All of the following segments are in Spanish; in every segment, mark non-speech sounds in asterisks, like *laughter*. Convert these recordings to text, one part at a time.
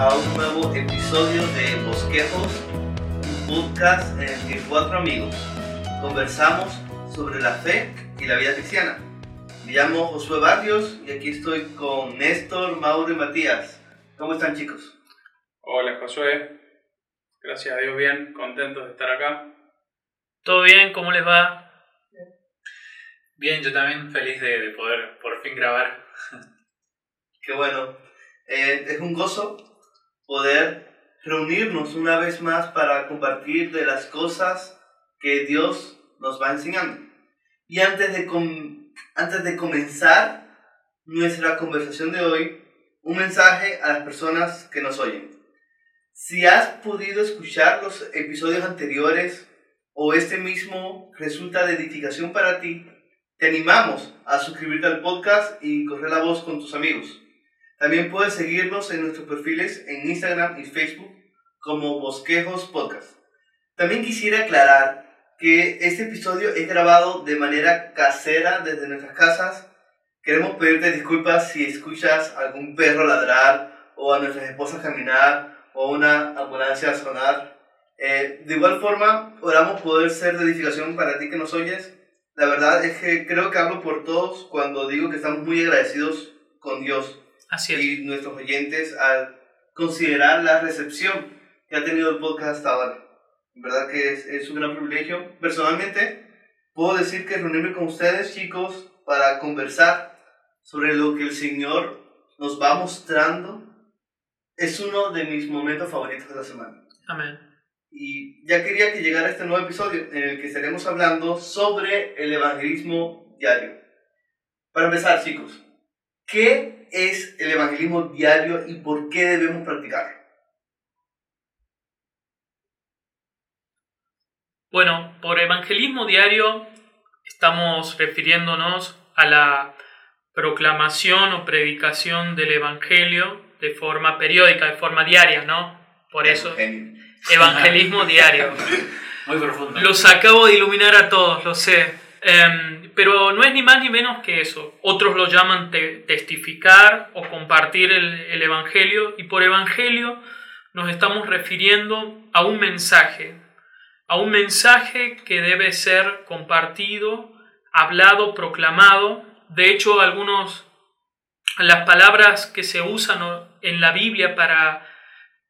A un nuevo episodio de Bosquejos, un podcast en el que cuatro amigos conversamos sobre la fe y la vida cristiana. Me llamo Josué Barrios y aquí estoy con Néstor, Mauro y Matías. ¿Cómo están chicos? Hola Josué, gracias a Dios bien, contentos de estar acá. ¿Todo bien? ¿Cómo les va? Bien, yo también feliz de, de poder por fin grabar. Qué bueno. Eh, es un gozo poder reunirnos una vez más para compartir de las cosas que Dios nos va enseñando. Y antes de, com- antes de comenzar nuestra conversación de hoy, un mensaje a las personas que nos oyen. Si has podido escuchar los episodios anteriores o este mismo resulta de edificación para ti, te animamos a suscribirte al podcast y correr la voz con tus amigos. También puedes seguirnos en nuestros perfiles en Instagram y Facebook como Bosquejos Podcast. También quisiera aclarar que este episodio es grabado de manera casera desde nuestras casas. Queremos pedirte disculpas si escuchas algún perro ladrar o a nuestras esposas caminar o una ambulancia sonar. Eh, de igual forma, oramos poder ser de edificación para ti que nos oyes. La verdad es que creo que hablo por todos cuando digo que estamos muy agradecidos con Dios Así es. y nuestros oyentes al considerar la recepción que ha tenido el podcast hasta ahora. En verdad que es, es un gran privilegio. Personalmente, puedo decir que reunirme con ustedes, chicos, para conversar sobre lo que el Señor nos va mostrando es uno de mis momentos favoritos de la semana. Amén. Y ya quería que llegara este nuevo episodio en el que estaremos hablando sobre el evangelismo diario. Para empezar, chicos, ¿qué es el evangelismo diario y por qué debemos practicarlo? Bueno, por evangelismo diario estamos refiriéndonos a la proclamación o predicación del evangelio de forma periódica, de forma diaria, ¿no? Por eso, evangelismo diario. *laughs* Muy profundo. Los acabo de iluminar a todos, lo sé. Em, pero no es ni más ni menos que eso. Otros lo llaman te- testificar o compartir el, el Evangelio. Y por Evangelio nos estamos refiriendo a un mensaje. A un mensaje que debe ser compartido, hablado, proclamado. De hecho, algunos, las palabras que se usan en la Biblia para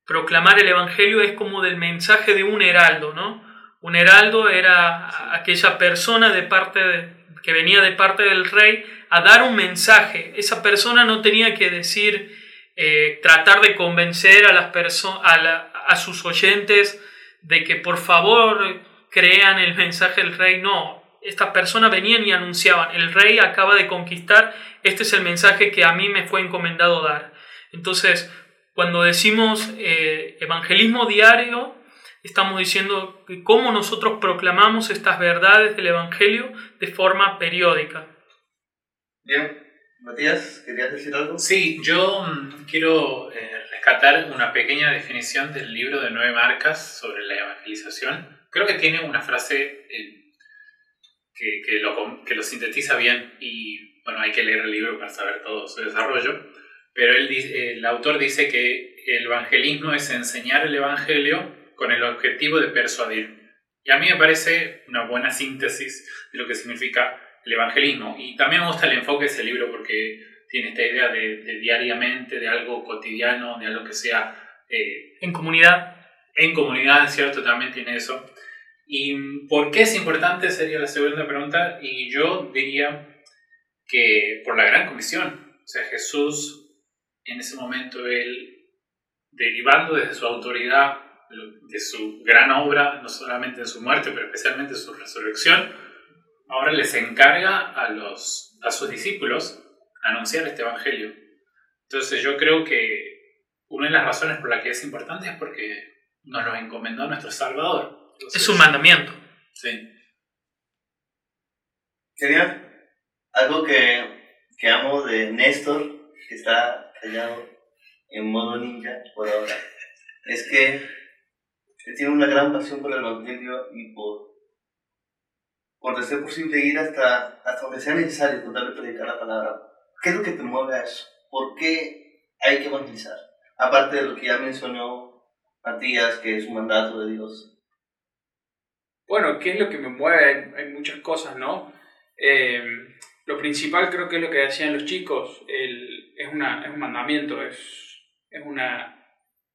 proclamar el Evangelio es como del mensaje de un heraldo, ¿no? Un heraldo era aquella persona de parte de- que venía de parte del rey a dar un mensaje. Esa persona no tenía que decir, eh, tratar de convencer a, las a, la- a sus oyentes de que por favor crean el mensaje del rey. No, estas personas venían y anunciaban, el rey acaba de conquistar, este es el mensaje que a mí me fue encomendado dar. Entonces, cuando decimos eh, evangelismo diario, estamos diciendo que cómo nosotros proclamamos estas verdades del Evangelio de forma periódica. Bien, Matías, ¿querías decir algo? Sí, yo mm, quiero eh, rescatar una pequeña definición del libro de nueve marcas sobre la evangelización. Creo que tiene una frase eh, que, que lo, que lo sintetiza bien y bueno, hay que leer el libro para saber todo su desarrollo. Pero él, el autor dice que el evangelismo es enseñar el evangelio con el objetivo de persuadir. Y a mí me parece una buena síntesis de lo que significa el evangelismo. Y también me gusta el enfoque de ese libro porque tiene esta idea de, de diariamente, de algo cotidiano, de algo que sea eh, En comunidad, en comunidad, ¿cierto? También tiene eso. ¿Y por qué es importante? Sería la segunda pregunta. Y yo diría que por la gran comisión. O sea, Jesús, en ese momento, él, derivando desde su autoridad, de su gran obra, no solamente en su muerte, pero especialmente en su resurrección, ahora les encarga a, los, a sus discípulos anunciar este evangelio. Entonces yo creo que una de las razones por las que es importante es porque nos lo encomendó nuestro Salvador. Entonces, es un mandamiento. Sí. Genial. Algo que, que amo de Néstor, que está callado en modo ninja por ahora, es que tiene una gran pasión por el Evangelio y por, por ser posible ir hasta, hasta donde sea necesario tal de predicar la palabra. ¿Qué es lo que te mueve a eso? ¿Por qué hay que evangelizar? aparte de lo que ya mencionó Matías, que es un mandato de Dios? Bueno, ¿qué es lo que me mueve? Hay, muchas cosas, ¿no? Eh, lo principal creo que es lo que decían los chicos, es, una, es un mandamiento, es, es una,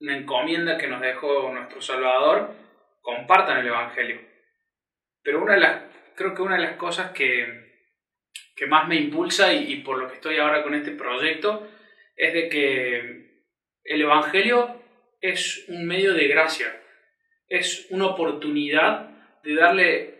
una encomienda que nos dejó nuestro Salvador, compartan el Evangelio. Pero una de las, creo que una de las cosas que, que más me impulsa y, por lo que estoy ahora con este proyecto es de que el Evangelio es un medio de gracia, es una oportunidad de darle,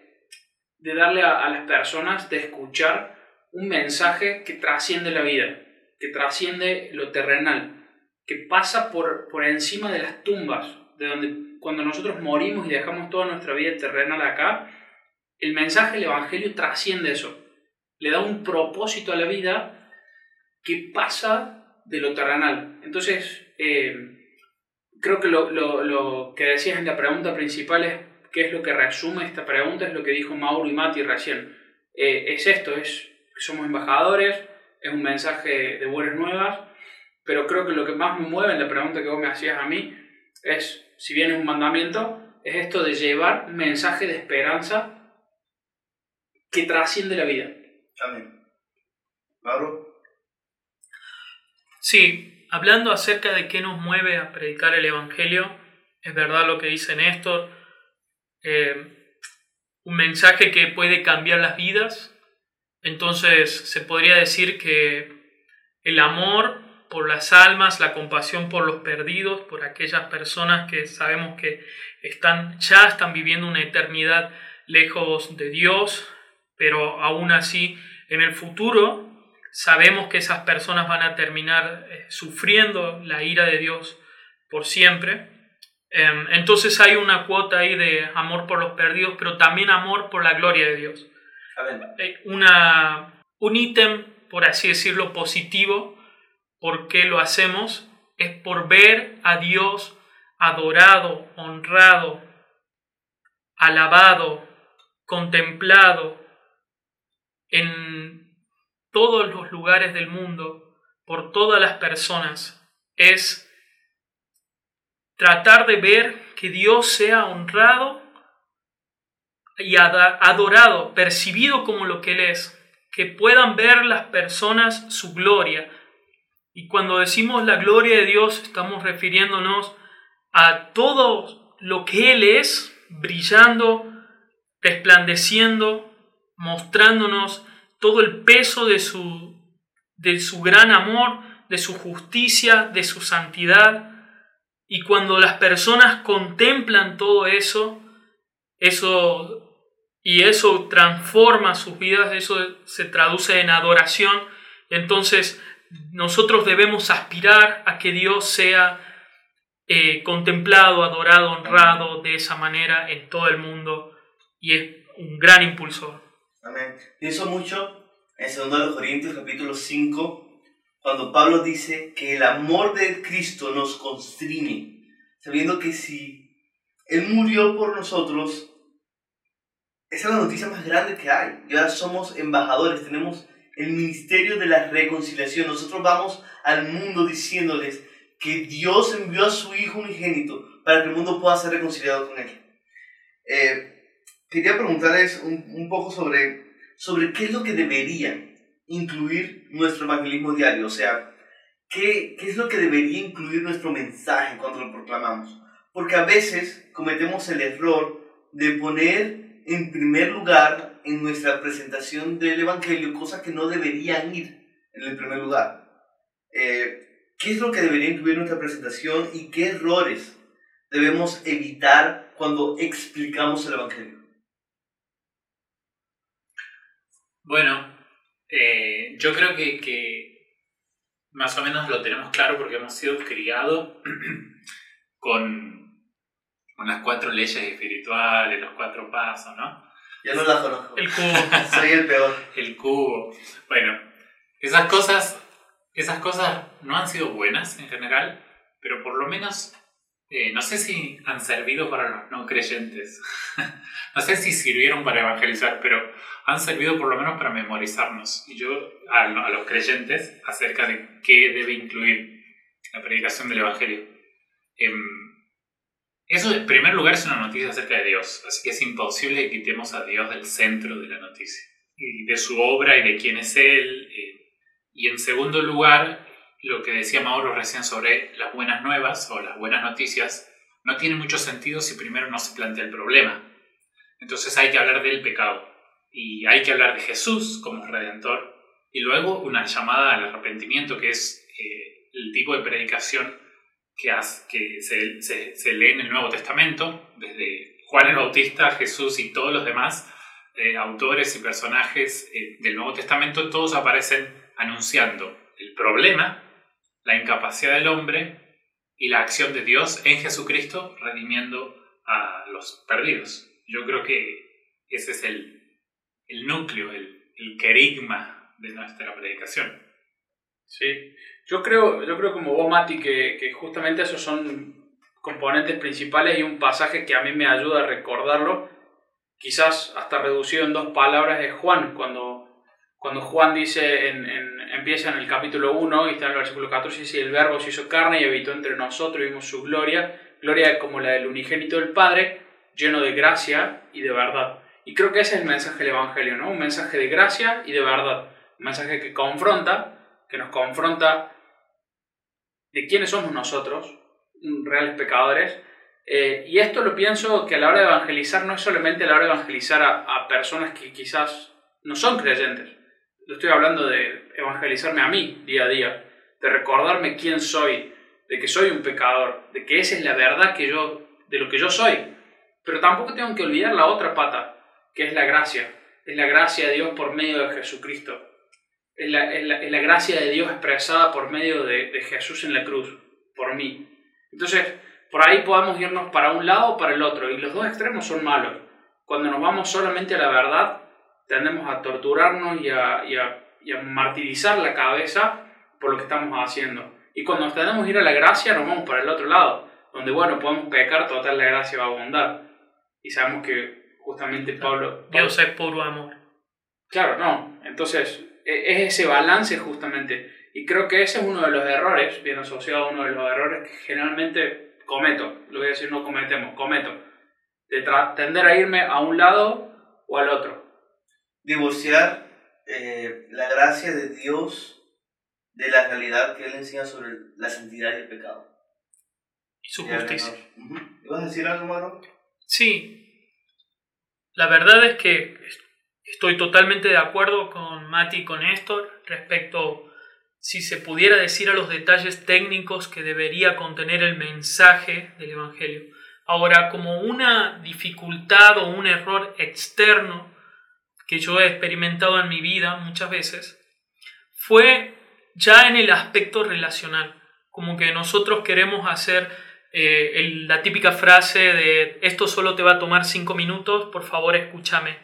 de darle a, las personas de escuchar un mensaje que trasciende la vida, que trasciende lo terrenal, que pasa por, por encima de las tumbas, de donde cuando nosotros morimos y dejamos toda nuestra vida terrenal acá, el mensaje del Evangelio trasciende eso, le da un propósito a la vida que pasa de lo terrenal. Entonces, eh, creo que lo, lo, lo, que decías en la pregunta principal es qué es lo que resume esta pregunta, es lo que dijo Mauro y Mati recién. Eh, es esto, es somos embajadores, es un mensaje de buenas nuevas, pero creo que lo que más me mueve en la pregunta que vos me hacías a mí es, si bien es un mandamiento, es esto de llevar mensaje de esperanza que trasciende la vida. Amén. Mauro. Sí, hablando acerca de qué nos mueve a predicar el Evangelio, es verdad lo que dice Néstor, eh, un mensaje que puede cambiar las vidas. Entonces se podría decir que el amor por las almas, la compasión por los perdidos, por aquellas personas que sabemos que están, ya están viviendo una eternidad lejos de Dios, pero aún así en el futuro sabemos que esas personas van a terminar eh, sufriendo la ira de Dios por siempre. Em, entonces hay una cuota ahí de amor por los perdidos, pero también amor por la gloria de Dios. Eh, una, un ítem, por así decirlo, positivo, ¿por qué lo hacemos? Es por ver a Dios adorado, honrado, alabado, contemplado en todos los lugares del mundo, por todas las personas. Es tratar de ver que Dios sea honrado y adorado, percibido como lo que Él es, que puedan ver las personas su gloria. Y cuando decimos la gloria de Dios, estamos refiriéndonos a todo lo que Él es, brillando, resplandeciendo, mostrándonos todo el peso de su, de su gran amor, de su justicia, de su santidad y cuando las personas contemplan todo eso, eso y eso transforma sus vidas, eso se traduce en adoración. Entonces nosotros debemos aspirar a que Dios sea eh, contemplado, adorado, honrado de esa manera en todo el mundo y es un gran impulsor. Amén. Pienso mucho en 2 Corintios capítulo 5 cuando Pablo dice que el amor de Cristo nos constriñe, sabiendo que si Él murió por nosotros, esa es la noticia más grande que hay. Y ahora somos embajadores, tenemos el ministerio de la reconciliación. Nosotros vamos al mundo diciéndoles que Dios envió a su Hijo unigénito para que el mundo pueda ser reconciliado con Él. Eh, quería preguntarles un, un, poco sobre, sobre qué es lo que deberían incluir nuestro evangelismo diario? O sea, ¿qué, ¿qué es lo que debería incluir nuestro mensaje cuando lo proclamamos? Porque a veces cometemos el error de poner en primer lugar en nuestra presentación del Evangelio cosas que no deberían ir en el primer lugar. Eh, ¿Qué es lo que debería incluir nuestra presentación y qué errores debemos evitar cuando explicamos el Evangelio? Bueno, eh, yo creo que, que, más o menos lo tenemos claro porque hemos sido criados *clears throat* con, con, las cuatro leyes espirituales, los cuatro pasos, ¿no? Yo no las conozco. El cubo. *laughs* Soy el peor. El cubo. Bueno, esas cosas, esas cosas no han sido buenas en general, pero por lo menos eh, no sé si han servido para los no creyentes. *laughs* no sé si sirvieron para evangelizar, pero han servido por lo menos para memorizarnos. Y yo, a, los creyentes, acerca de qué debe incluir la predicación del Evangelio. Em, eso, en primer lugar, es una noticia acerca de Dios, así que es imposible que quitemos a Dios del centro de la noticia, y de su obra y de quién es Él. Eh. y en segundo lugar, lo que decía Mauro recién sobre las buenas nuevas o las buenas noticias, no tiene mucho sentido si primero no se plantea el problema. Entonces hay que hablar del pecado y hay que hablar de Jesús como redentor y luego una llamada al arrepentimiento que es eh, el tipo de predicación que, se, lee en el Nuevo Testamento, desde Juan el Bautista, Jesús y todos los demás eh, autores y personajes eh, del Nuevo Testamento, todos aparecen anunciando el problema, la incapacidad del hombre y la acción de Dios en Jesucristo redimiendo a los perdidos. Yo creo que ese es el, el núcleo, el, el querigma de nuestra predicación. Sí, yo creo, yo creo como vos, Mati, que, que justamente esos son componentes principales y un pasaje que a mí me ayuda a recordarlo, quizás hasta reducido en dos palabras, es Juan, cuando, cuando Juan dice, en, en, empieza en el capítulo 1 y está en el versículo 14, dice, el verbo se hizo carne y habitó entre nosotros y vimos su gloria, gloria como la del unigénito del Padre, lleno de gracia y de verdad. Y creo que ese es el mensaje del Evangelio, ¿no? Un mensaje de gracia y de verdad. Un mensaje que confronta, que nos confronta de quiénes somos nosotros, reales pecadores. Eh, y esto lo pienso que a la hora de evangelizar no es solamente a la hora de evangelizar a, personas que quizás no son creyentes. Lo estoy hablando de evangelizarme a mí día a día, de recordarme quién soy, de que soy un pecador, de que esa es la verdad que yo, de lo que yo soy. Pero tampoco tengo que olvidar la otra pata, que es la gracia. Es la gracia de Dios por medio de Jesucristo. Es la, la, gracia de Dios expresada por medio de, de, Jesús en la cruz, por mí. Entonces, por ahí podemos irnos para un lado o para el otro, y los dos extremos son malos. Cuando nos vamos solamente a la verdad, tendemos a torturarnos y a, y a, y a martirizar la cabeza por lo que estamos haciendo. Y cuando nos tenemos que ir a la gracia, nos vamos para el otro lado, donde, bueno, podemos pecar, total la gracia va a abundar. Y sabemos que justamente Pablo, Dios es puro amor. Claro, no. Entonces, es ese balance justamente. Y creo que ese es uno de los errores, bien asociado a uno de los errores que generalmente cometo. Lo voy a decir, no cometemos, cometo. De tender a irme a un lado o al otro. Divorciar eh, la gracia de Dios de la realidad que Él enseña sobre la santidad y el pecado. Y su justicia. ¿Vas a decir algo, Maro? Sí, la verdad es que estoy totalmente de acuerdo con Mati y con Néstor respecto si se pudiera decir a los detalles técnicos que debería contener el mensaje del Evangelio. Ahora, como una dificultad o un error externo que yo he experimentado en mi vida muchas veces, fue ya en el aspecto relacional, como que nosotros queremos hacer eh, la típica frase de esto solo te va a tomar cinco minutos, por favor escúchame.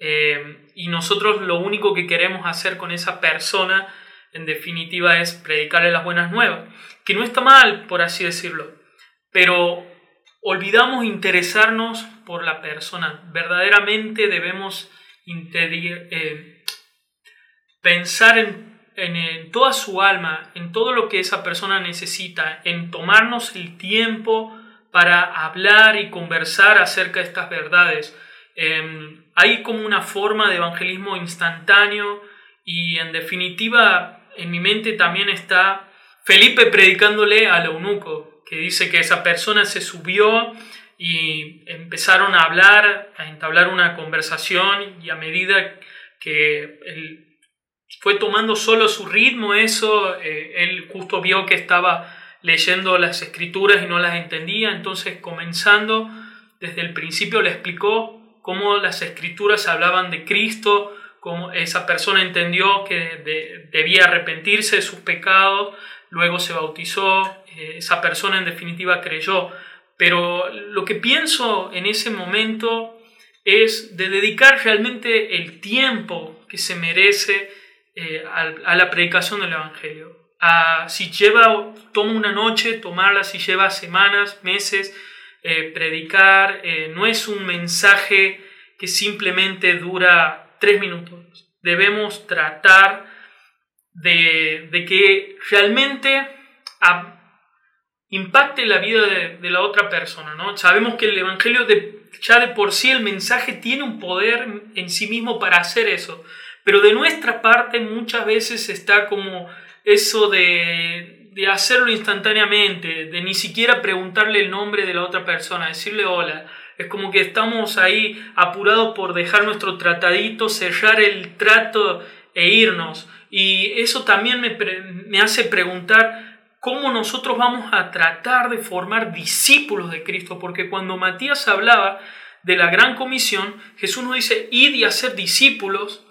Eh, y nosotros lo único que queremos hacer con esa persona, en definitiva, es predicarle las buenas nuevas, que no está mal, por así decirlo, pero olvidamos interesarnos por la persona. Verdaderamente debemos eh, pensar en en, toda su alma, en todo lo que esa persona necesita, en tomarnos el tiempo para hablar y conversar acerca de estas verdades. Em, hay como una forma de evangelismo instantáneo y en definitiva en mi mente también está Felipe predicándole al eunuco, que dice que esa persona se subió y empezaron a hablar, a entablar una conversación y a medida que el fue tomando solo su ritmo eso, eh, él justo vio que estaba leyendo las escrituras y no las entendía, entonces comenzando desde el principio le explicó cómo las escrituras hablaban de Cristo, cómo esa persona entendió que debía arrepentirse de sus pecados, luego se bautizó, eh, esa persona en definitiva creyó. Pero lo que pienso en ese momento es de dedicar realmente el tiempo que se merece eh, a, la predicación del Evangelio. si lleva, toma una noche, tomarla, si lleva semanas, meses, eh, predicar, eh, no es un mensaje que simplemente dura tres minutos. Debemos tratar de, que realmente impacte la vida de, la otra persona. ¿no? Sabemos que el Evangelio de, ya de por sí, el mensaje tiene un poder en sí mismo para hacer eso. Pero de nuestra parte muchas veces está como eso de, de hacerlo instantáneamente, de ni siquiera preguntarle el nombre de la otra persona, decirle hola. Es como que estamos ahí apurados por dejar nuestro tratadito, cerrar el trato e irnos. Y eso también me, me hace preguntar cómo nosotros vamos a tratar de formar discípulos de Cristo, porque cuando Matías hablaba de la gran comisión, Jesús nos dice, id y hacer discípulos,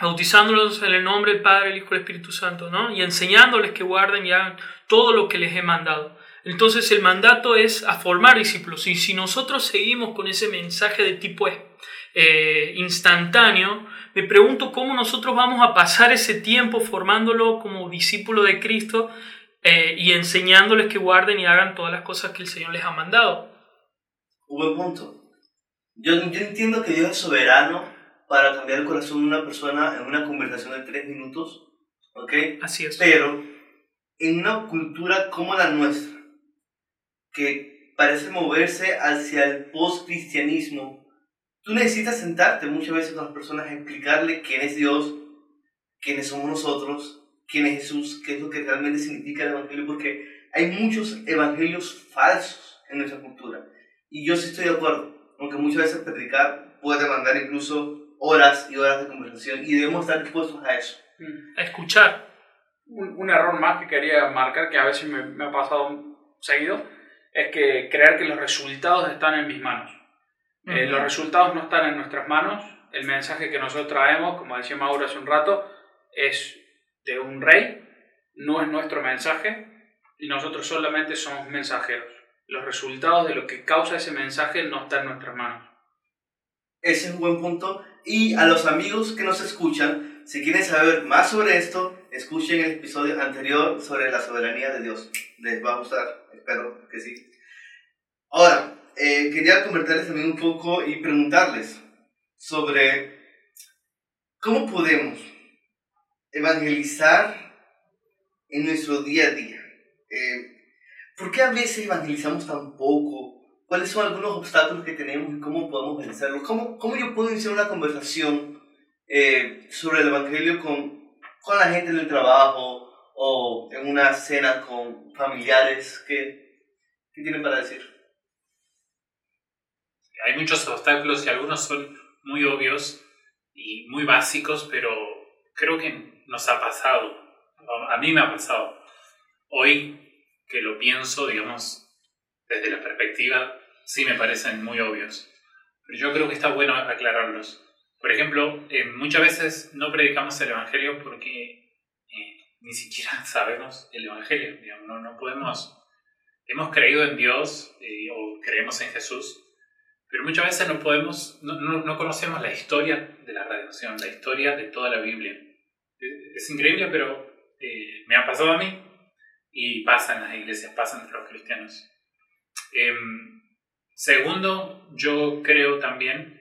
bautizándolos en el nombre del Padre, el Hijo y el Espíritu Santo, ¿no? Y enseñándoles que guarden y hagan todo lo que les he mandado. Entonces el mandato es a formar discípulos. Y si nosotros seguimos con ese mensaje de tipo eh, instantáneo, me pregunto cómo nosotros vamos a pasar ese tiempo formándolo como discípulo de Cristo eh, y enseñándoles que guarden y hagan todas las cosas que el Señor les ha mandado. Un buen punto. Yo, yo entiendo que Dios es soberano para cambiar el corazón de una persona en una conversación de tres minutos, ¿ok? Así es. Pero en una cultura como la nuestra, que parece moverse hacia el post-cristianismo, tú necesitas sentarte muchas veces con las personas a explicarle quién es Dios, quiénes somos nosotros, quién es Jesús, qué es lo que realmente significa el Evangelio, porque hay muchos evangelios falsos en nuestra cultura. Y yo sí estoy de acuerdo, aunque muchas veces predicar puede mandar incluso horas y horas de conversación y debemos estar dispuestos a eso. A escuchar. Un, error más que quería marcar, que a veces me, ha pasado seguido, es que creer que los resultados están en mis manos. Eh, los resultados no están en nuestras manos. El mensaje que nosotros traemos, como decía Mauro hace un rato, es de un rey, no es nuestro mensaje y nosotros solamente somos mensajeros. Los resultados de lo que causa ese mensaje no están en nuestras manos. Ese es un buen punto y a los amigos que nos escuchan, si quieren saber más sobre esto, escuchen el episodio anterior sobre la soberanía de Dios. Les va a gustar, espero que sí. Ahora, eh, quería comentarles también un poco y preguntarles sobre cómo podemos evangelizar en nuestro día a día. Eh, ¿Por qué a veces evangelizamos tan poco? Cuáles son algunos obstáculos que tenemos y cómo podemos vencerlos. ¿Cómo, cómo yo puedo iniciar una conversación eh, sobre el Evangelio con, con la gente en el trabajo o en una cena con familiares? ¿Qué, qué tienen para decir? Hay muchos obstáculos y algunos son muy obvios y muy básicos, pero creo que nos ha pasado. A mí me ha pasado. Hoy que lo pienso, digamos, desde la perspectiva, sí me parecen muy obvios. Pero yo creo que está bueno aclararlos. Por ejemplo, eh, muchas veces no predicamos el Evangelio porque eh, ni siquiera *laughs* sabemos el Evangelio. no, no, podemos... Hemos creído en Dios eh, o creemos en Jesús, pero muchas veces no podemos, no, no, conocemos la historia de la redención, la historia de toda la Biblia. Es, increíble, pero me ha pasado a mí y pasa en las iglesias, pasa entre los cristianos. Segundo, yo creo también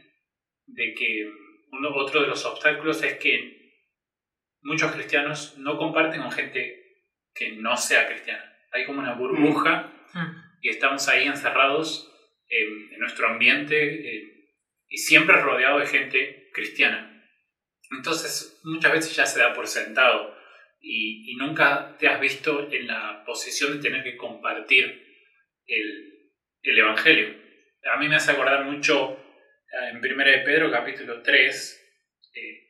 de que uno, otro de los obstáculos es que muchos cristianos no comparten con gente que no sea cristiana. Hay como una burbuja mm. y estamos ahí encerrados en nuestro ambiente y siempre rodeado de gente cristiana. Entonces muchas veces ya se da por sentado y, y nunca te has visto en la posición de tener que compartir el, el Evangelio. A mí me hace acordar mucho eh, en 1 de Pedro capítulo 3, eh,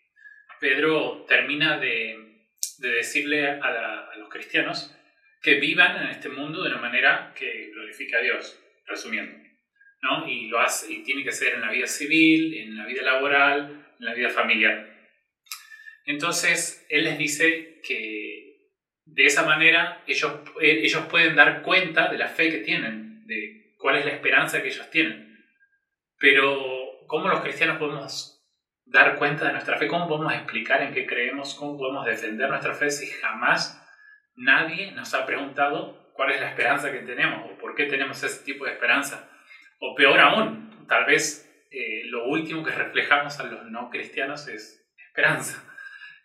Pedro termina de, de decirle a, los cristianos que vivan en este mundo de una manera que glorifique a Dios, resumiendo. ¿no? Y, lo hace, y tiene que ser en la vida civil, en la vida laboral, en la vida familiar. Entonces, él les dice que de esa manera ellos, ellos pueden dar cuenta de la fe que tienen, de cuál es la esperanza que ellos tienen. Pero, ¿cómo los cristianos podemos dar cuenta de nuestra fe? ¿Cómo podemos explicar en qué creemos? ¿Cómo podemos defender nuestra fe si jamás nadie nos ha preguntado cuál es la esperanza que tenemos o por qué tenemos ese tipo de esperanza? O peor aún, tal vez eh, lo último que reflejamos a los no cristianos es esperanza.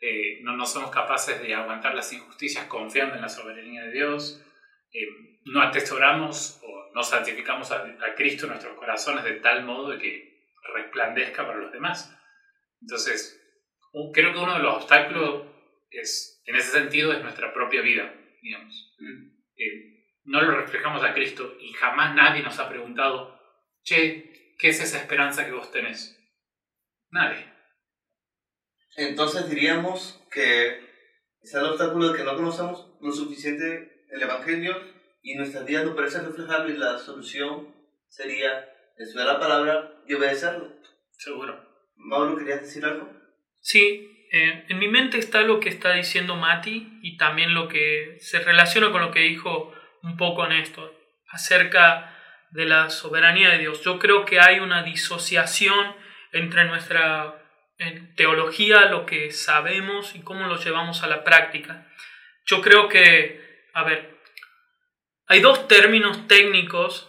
Eh, no, no somos capaces de aguantar las injusticias confiando en la soberanía de Dios. Eh, no atesoramos o no santificamos a, a Cristo en nuestros corazones de tal modo de que resplandezca para los demás. Entonces, creo que uno de los obstáculos es, en ese sentido es nuestra propia vida, digamos. Mm. Eh, no lo reflejamos a Cristo y jamás nadie nos ha preguntado, che, ¿qué es esa esperanza que vos tenés? Nadie. Entonces diríamos que es el obstáculo de que no conocemos lo suficiente el Evangelio y nuestras vidas no parecen reflejarlo y la solución sería estudiar la palabra y obedecerlo. Seguro. Mauro, ¿querías decir algo? Sí, eh, en mi mente está lo que está diciendo Mati y también lo que se relaciona con lo que dijo un poco Néstor acerca de la soberanía de Dios. Yo creo que hay una disociación entre nuestra teología, lo que sabemos y cómo lo llevamos a la práctica. Yo creo que, a ver, hay dos términos técnicos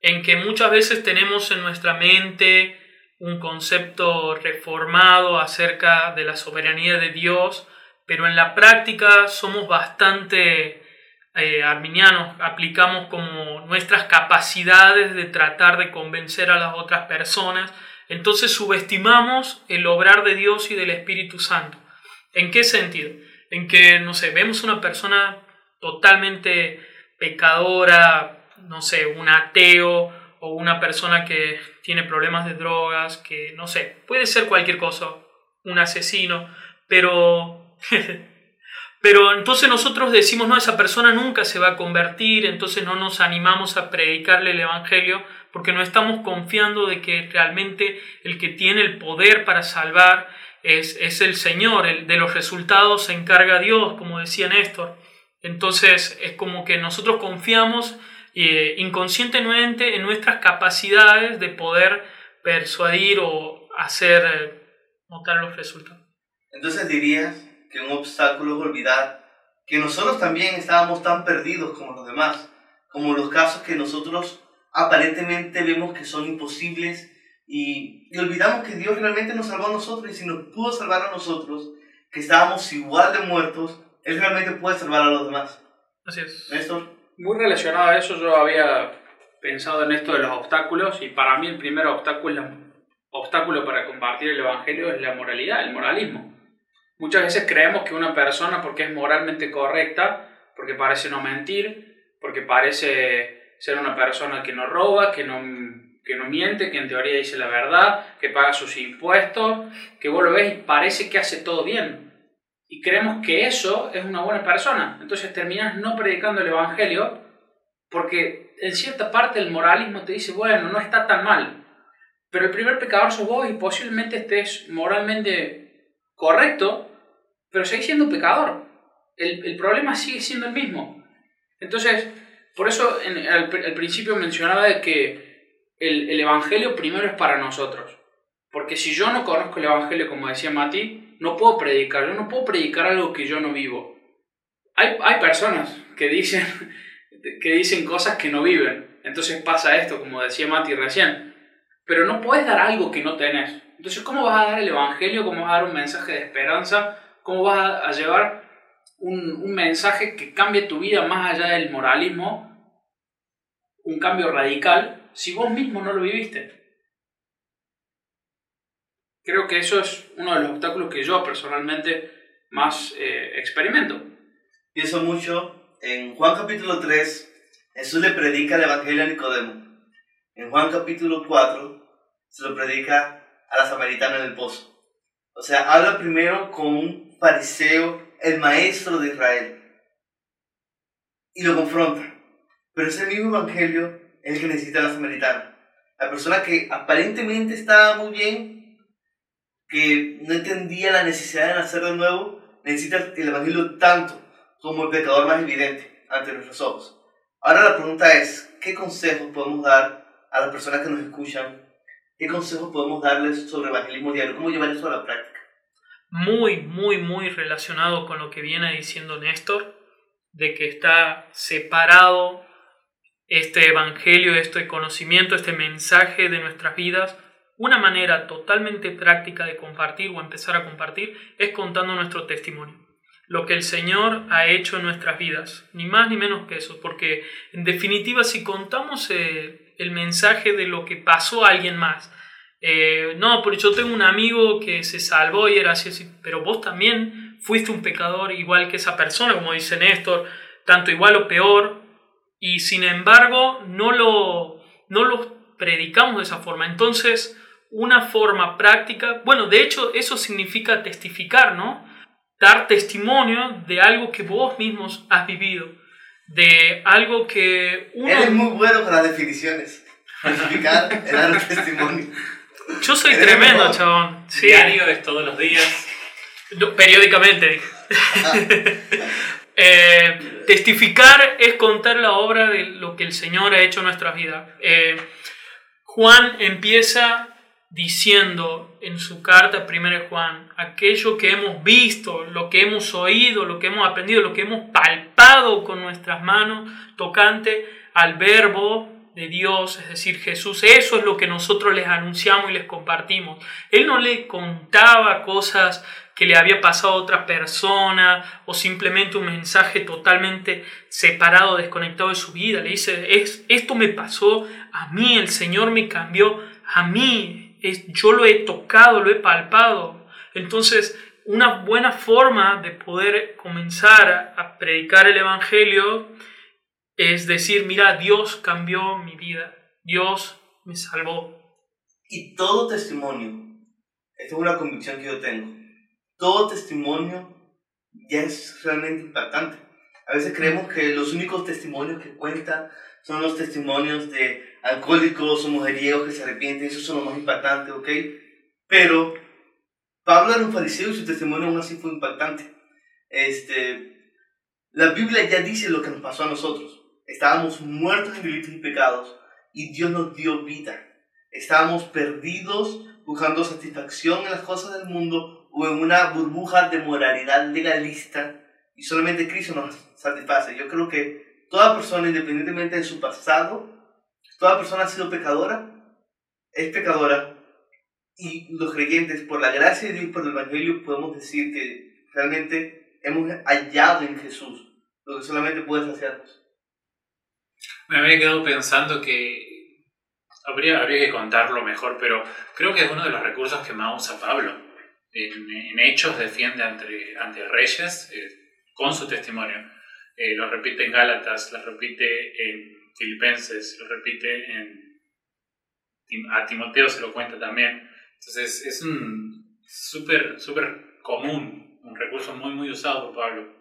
en que muchas veces tenemos en nuestra mente un concepto reformado acerca de la soberanía de Dios, pero en la práctica somos bastante eh, arminianos, aplicamos como nuestras capacidades de tratar de convencer a las otras personas, entonces subestimamos el obrar de Dios y del Espíritu Santo. ¿En qué sentido? En que, no sé, vemos una persona totalmente pecadora, no sé, un ateo, o una persona que tiene problemas de drogas, que no sé, puede ser cualquier cosa, un asesino, pero... *laughs* pero entonces nosotros decimos, no, esa persona nunca se va a convertir, entonces no nos animamos a predicarle el Evangelio porque no estamos confiando de que realmente el que tiene el poder para salvar es, es el Señor, el, de los resultados se encarga Dios, como decía Néstor. Entonces es como que nosotros confiamos eh, inconscientemente en nuestras capacidades de poder persuadir o hacer eh, notar los resultados. Entonces dirías que un obstáculo es olvidar que nosotros también estábamos tan perdidos como los demás, como los casos que nosotros aparentemente vemos que son imposibles y, y olvidamos que Dios realmente nos salvó a nosotros y si nos pudo salvar a nosotros, que estábamos igual de muertos, Él realmente puede salvar a los demás. Así es. Néstor. Muy relacionado a eso, yo había pensado en esto de los obstáculos y para mí el primer obstáculo, obstáculo para compartir el Evangelio es la moralidad, el moralismo. Muchas veces creemos que una persona, porque es moralmente correcta, porque parece no mentir, porque parece ser una persona que no roba, que no, que no miente, que en teoría dice la verdad, que paga sus impuestos, que vos lo ves y parece que hace todo bien y creemos que eso es una buena persona. Entonces terminas no predicando el Evangelio porque en cierta parte el moralismo te dice, bueno, no está tan mal. Pero el primer pecador sos vos y posiblemente estés moralmente correcto, pero seguís siendo un pecador. El, el, problema sigue siendo el mismo. Entonces, por eso al, principio mencionaba de que el, el Evangelio primero es para nosotros. Porque si yo no conozco el Evangelio, como decía Mati, no puedo predicar. Yo no puedo predicar algo que yo no vivo. Hay, hay personas que dicen, *laughs* que dicen cosas que no viven. Entonces pasa esto, como decía Mati recién. Pero no puedes dar algo que no tenés. Entonces, ¿cómo vas a dar el Evangelio? ¿Cómo vas a dar un mensaje de esperanza? ¿Cómo vas a llevar un, un mensaje que cambie tu vida más allá del moralismo? Un cambio radical si vos mismo no lo viviste. Creo que eso es uno de los obstáculos que yo personalmente más eh, experimento. Pienso mucho en Juan capítulo 3, Jesús le predica el Evangelio a Nicodemo. En Juan capítulo 4 se lo predica a la samaritana en el pozo. O sea, habla primero con un fariseo, el maestro de Israel, y lo confronta. Pero ese mismo Evangelio es el que necesita la samaritana. La persona que aparentemente está muy bien, que no entendía la necesidad de nacer de nuevo, necesita el Evangelio tanto como el pecador más evidente ante nuestros ojos. Ahora la pregunta es, ¿qué consejos podemos dar a las personas que nos escuchan? ¿Qué consejos podemos darles sobre evangelismo diario? ¿Cómo llevar eso a la práctica? Muy, muy, muy relacionado con lo que viene diciendo Néstor, de que está separado este evangelio, este conocimiento, este mensaje de nuestras vidas una manera totalmente práctica de compartir o empezar a compartir es contando nuestro testimonio. lo que el Señor ha hecho en nuestras vidas, ni más ni menos que eso, porque en definitiva si contamos eh, el mensaje de lo que pasó a alguien más, eh, no, porque yo tengo un amigo que se salvó y era así, así, pero vos también fuiste un pecador igual que esa persona, como dice Néstor, tanto igual o peor, y sin embargo no lo, no lo predicamos de esa forma. Entonces, una forma práctica, bueno, de hecho eso significa testificar, ¿no? Dar testimonio de algo que vos mismos has vivido, de algo que uno... Eres muy bueno con las definiciones. Testificar, dar testimonio. Yo soy tremendo, chabón. Diario es todos los días. periódicamente. *laughs* Eh, testificar es contar la obra de lo que el Señor ha hecho en nuestras vidas. Eh, Juan empieza diciendo en su carta 1 Juan, aquello que hemos visto, lo que hemos oído, lo que hemos aprendido, lo que hemos palpado con nuestras manos tocante al verbo de Dios, es decir, Jesús, eso es lo que nosotros les anunciamos y les compartimos. Él no le contaba cosas que le había pasado a otra persona o simplemente un mensaje totalmente separado, desconectado de su vida. Le dice, es, esto me pasó a mí, el Señor me cambió a mí, yo lo he tocado, lo he palpado. Entonces, una buena forma de poder comenzar a predicar el Evangelio es decir, mira, Dios cambió mi vida, Dios me salvó. Y todo testimonio, esta es una convicción que yo tengo, todo testimonio ya es realmente impactante. A veces creemos que los únicos testimonios que cuentan son los testimonios de alcohólicos o mujeriegos que se arrepienten, esos son los más impactantes, ¿ok? Pero Pablo era un fariseo y su testimonio aún así fue impactante. Este, la Biblia ya dice lo que nos pasó a nosotros. Estábamos muertos en delitos y pecados y Dios nos dio vida. Estábamos perdidos buscando satisfacción en las cosas del mundo o en una burbuja de moralidad legalista y solamente Cristo nos satisface. Yo creo que toda persona, independientemente de su pasado, toda persona ha sido pecadora, es pecadora y los creyentes, por la gracia de Dios, por el Evangelio, podemos decir que realmente hemos hallado en Jesús lo que solamente puede hacernos. Me había quedado pensando que habría, habría que contarlo mejor, pero creo que es uno de los recursos que más usa Pablo. En, Hechos defiende ante, ante reyes eh, con su testimonio. Eh, lo repite en Gálatas, lo repite en Filipenses, lo repite en... A Timoteo se lo cuenta también. Entonces es un súper, súper común, un recurso muy, muy usado por Pablo.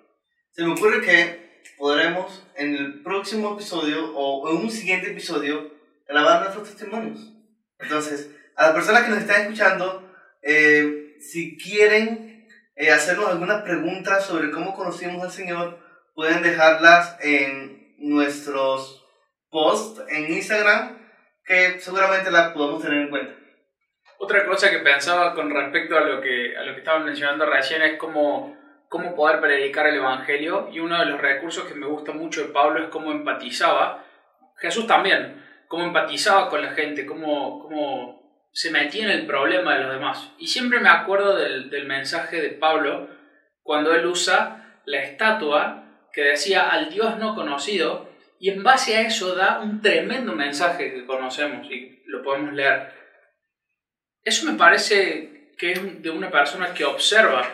Se me ocurre que podremos en el próximo episodio o en un siguiente episodio grabar nuestros testimonios. Entonces, a las personas que nos están escuchando, eh, si quieren eh, hacernos algunas preguntas sobre cómo conocimos al Señor, pueden dejarlas en nuestros posts en Instagram, que seguramente las podemos tener en cuenta. Otra cosa que pensaba con respecto a lo que, a lo que estaban mencionando recién es como cómo poder predicar el Evangelio y uno de los recursos que me gusta mucho de Pablo es cómo empatizaba, Jesús también, cómo empatizaba con la gente, cómo, cómo se metía en el problema de los demás. Y siempre me acuerdo del, del mensaje de Pablo cuando él usa la estatua que decía al Dios no conocido y en base a eso da un tremendo mensaje que conocemos y lo podemos leer. Eso me parece que es de una persona que observa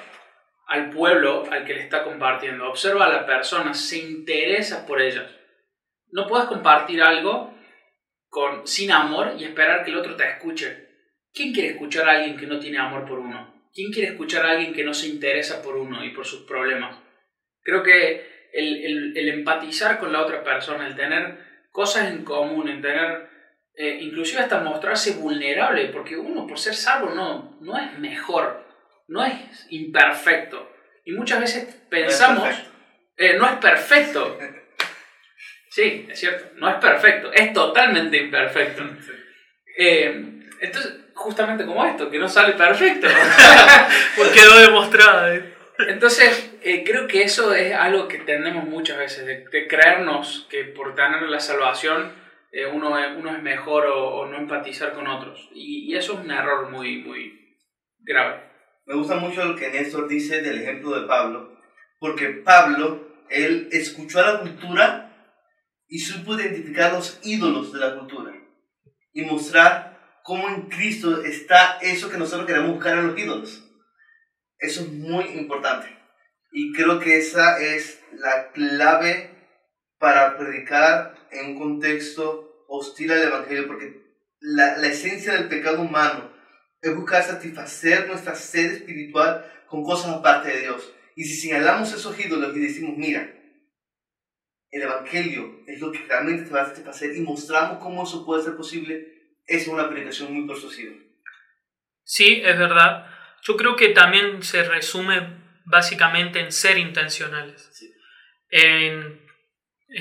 al pueblo al que le está compartiendo. Observa a la persona, se interesa por ellas. No puedes compartir algo con, sin amor y esperar que el otro te escuche. ¿Quién quiere escuchar a alguien que no tiene amor por uno? ¿Quién quiere escuchar a alguien que no se interesa por uno y por sus problemas? Creo que el, empatizar con la otra persona, el tener cosas en común, el tener, eh, inclusive hasta mostrarse vulnerable, porque uno por ser salvo no, no es mejor no es imperfecto. Y muchas veces pensamos, eh, no es perfecto. Sí, es cierto, no es perfecto, es totalmente imperfecto. Eh, entonces, justamente como esto, que no sale perfecto. *laughs* *laughs* Quedó demostrado. ¿eh? Entonces, creo que eso es algo que tenemos muchas veces, de, creernos que por tener la salvación uno, es, uno es mejor o, no empatizar con otros. Y, y, eso es un error muy, muy grave. Me gusta mucho lo que Néstor dice del ejemplo de Pablo, Porque Pablo, él escuchó a la cultura y supo identificar los ídolos de la cultura y mostrar cómo en Cristo está eso que nosotros queremos buscar en los ídolos. Eso es muy importante. Y creo que esa es la clave para predicar en un contexto hostil al Evangelio, porque la, la esencia del pecado humano es buscar satisfacer nuestra sed espiritual con cosas aparte de Dios. Y si señalamos esos ídolos y decimos, mira, el Evangelio es lo que realmente te va a satisfacer y mostramos cómo eso puede ser posible, es una predicación muy persuasiva. Sí, es verdad. Yo creo que también se resume básicamente en ser intencionales, en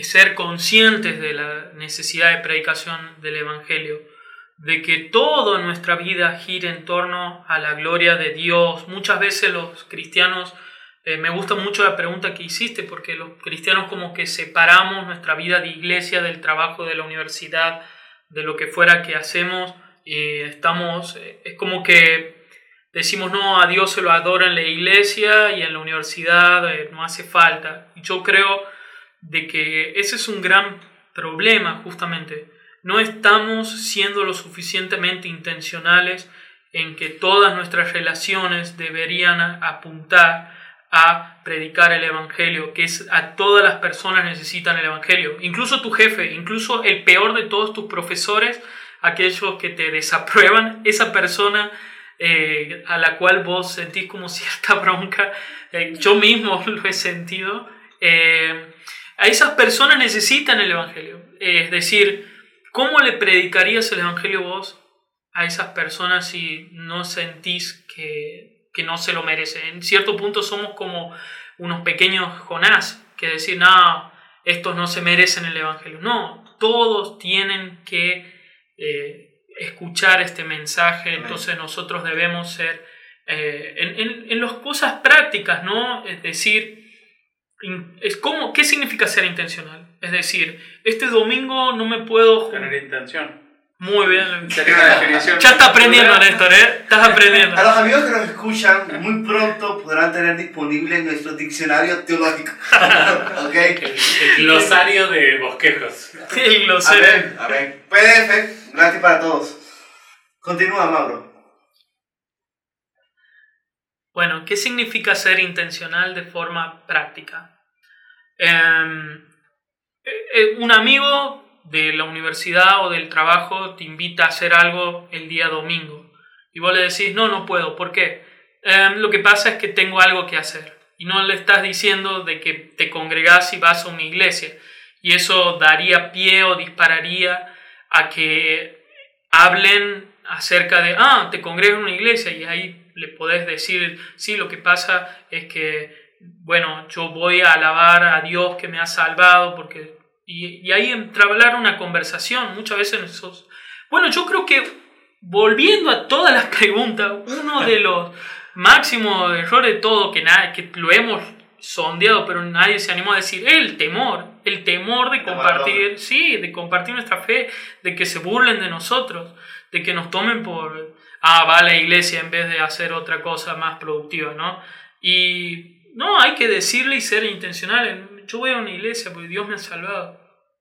ser conscientes de la necesidad de predicación del Evangelio, de que todo en nuestra vida gire en torno a la gloria de Dios. Muchas veces los cristianos eh, me gusta mucho la pregunta que hiciste porque los cristianos como que separamos nuestra vida de iglesia del trabajo de la universidad, de lo que fuera que hacemos y estamos, eh, es como que decimos no, a Dios se lo adora en la iglesia y en la universidad eh, no hace falta. Yo creo de que ese es un gran problema justamente. No estamos siendo lo suficientemente intencionales en que todas nuestras relaciones deberían apuntar a predicar el Evangelio, que es a todas las personas necesitan el Evangelio, incluso tu jefe, incluso el peor de todos tus profesores, aquellos que te desaprueban, esa persona eh, a la cual vos sentís como *laughs* cierta bronca, eh, yo mismo *laughs* lo he sentido, eh, a esas personas necesitan el Evangelio. es decir, ¿cómo le predicarías el Evangelio vos a esas personas si no sentís que que no se lo merece. En cierto punto somos como unos pequeños Jonás, que decir, no, estos no se merecen el Evangelio. No, todos tienen que escuchar este mensaje, entonces nosotros debemos ser eh, en, en, las cosas prácticas, ¿no? Es decir, es como, ¿qué significa ser intencional? Es decir, este domingo no me puedo... Tener intención. Muy bien. Ya está aprendiendo, Néstor, ¿eh? Estás aprendiendo. A los amigos que nos escuchan, muy pronto podrán tener disponible nuestro diccionario teológico. *laughs* ¿Ok? El, glosario de bosquejos. El glosario. A ver, PDF, gratis para todos. Continúa, Mauro. Bueno, ¿qué significa ser intencional de forma práctica? Em, eh, eh, un amigo de la universidad o del trabajo te invita a hacer algo el día domingo. Y vos le decís, no, no puedo, ¿por qué? Em, lo que pasa es que tengo algo que hacer. Y no le estás diciendo de que te congregás y vas a una iglesia. Y eso daría pie o dispararía a que hablen acerca de, ah, te congregas en una iglesia y ahí le podés decir, sí, lo que pasa es que, bueno, yo voy a alabar a Dios que me ha salvado porque y, y ahí entablar una conversación, muchas veces esos... Bueno, yo creo que volviendo a todas las *laughs* preguntas, uno de *laughs* los máximos errores de todo, que, nada, que lo hemos sondeado, pero nadie se animó a decir, el temor, el temor de compartir, sí, de compartir nuestra fe, de que se burlen de nosotros, de que nos tomen por, ah, va a la iglesia en vez de hacer otra cosa más productiva, ¿no? Y no, hay que decirle y ser intencional. Yo voy a una iglesia porque Dios me ha salvado.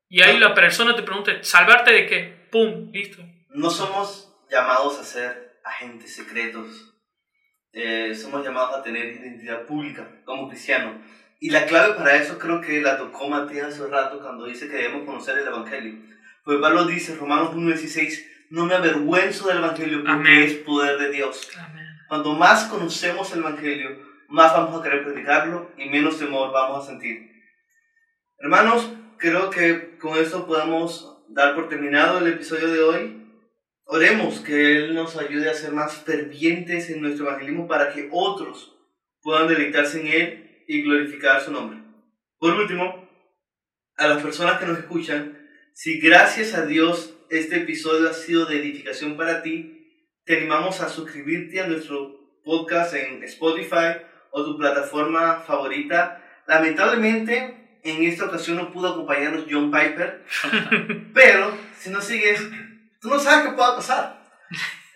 Y ahí la persona te pregunta, ¿salvarte de qué? ¡Pum! Listo. No somos llamados a ser agentes secretos. Eh, somos llamados a tener identidad pública como cristianos. Y la clave para eso creo que la tocó Matías hace rato cuando dice que debemos conocer el Evangelio. Pues Pablo dice, Romanos 1.16, no me avergüenzo del Evangelio porque es poder de Dios. Amén. Cuanto más conocemos el Evangelio, más vamos a querer predicarlo y menos temor vamos a sentir. Hermanos, creo que con esto podemos dar por terminado el episodio de hoy. Oremos que Él nos ayude a ser más fervientes en nuestro evangelismo para que otros puedan deleitarse en Él y glorificar su nombre. Por último, a las personas que nos escuchan, si gracias a Dios este episodio ha sido de edificación para ti, te animamos a suscribirte a nuestro podcast en Spotify o tu plataforma favorita. Lamentablemente, en esta ocasión no pudo acompañarnos John Piper, pero si no sigues, tú no sabes qué pueda pasar.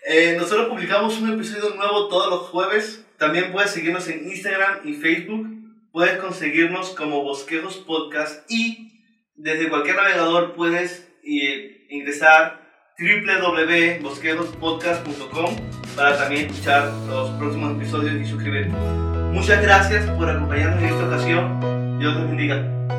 Eh, nosotros publicamos un episodio nuevo todos los jueves. También puedes seguirnos en Instagram y Facebook. Puedes conseguirnos como Bosquejos Podcast y desde cualquier navegador puedes eh, ingresar www.bosquejospodcast.com para también escuchar los próximos episodios y suscribirte. Muchas gracias por acompañarnos en esta ocasión 有视频的一个。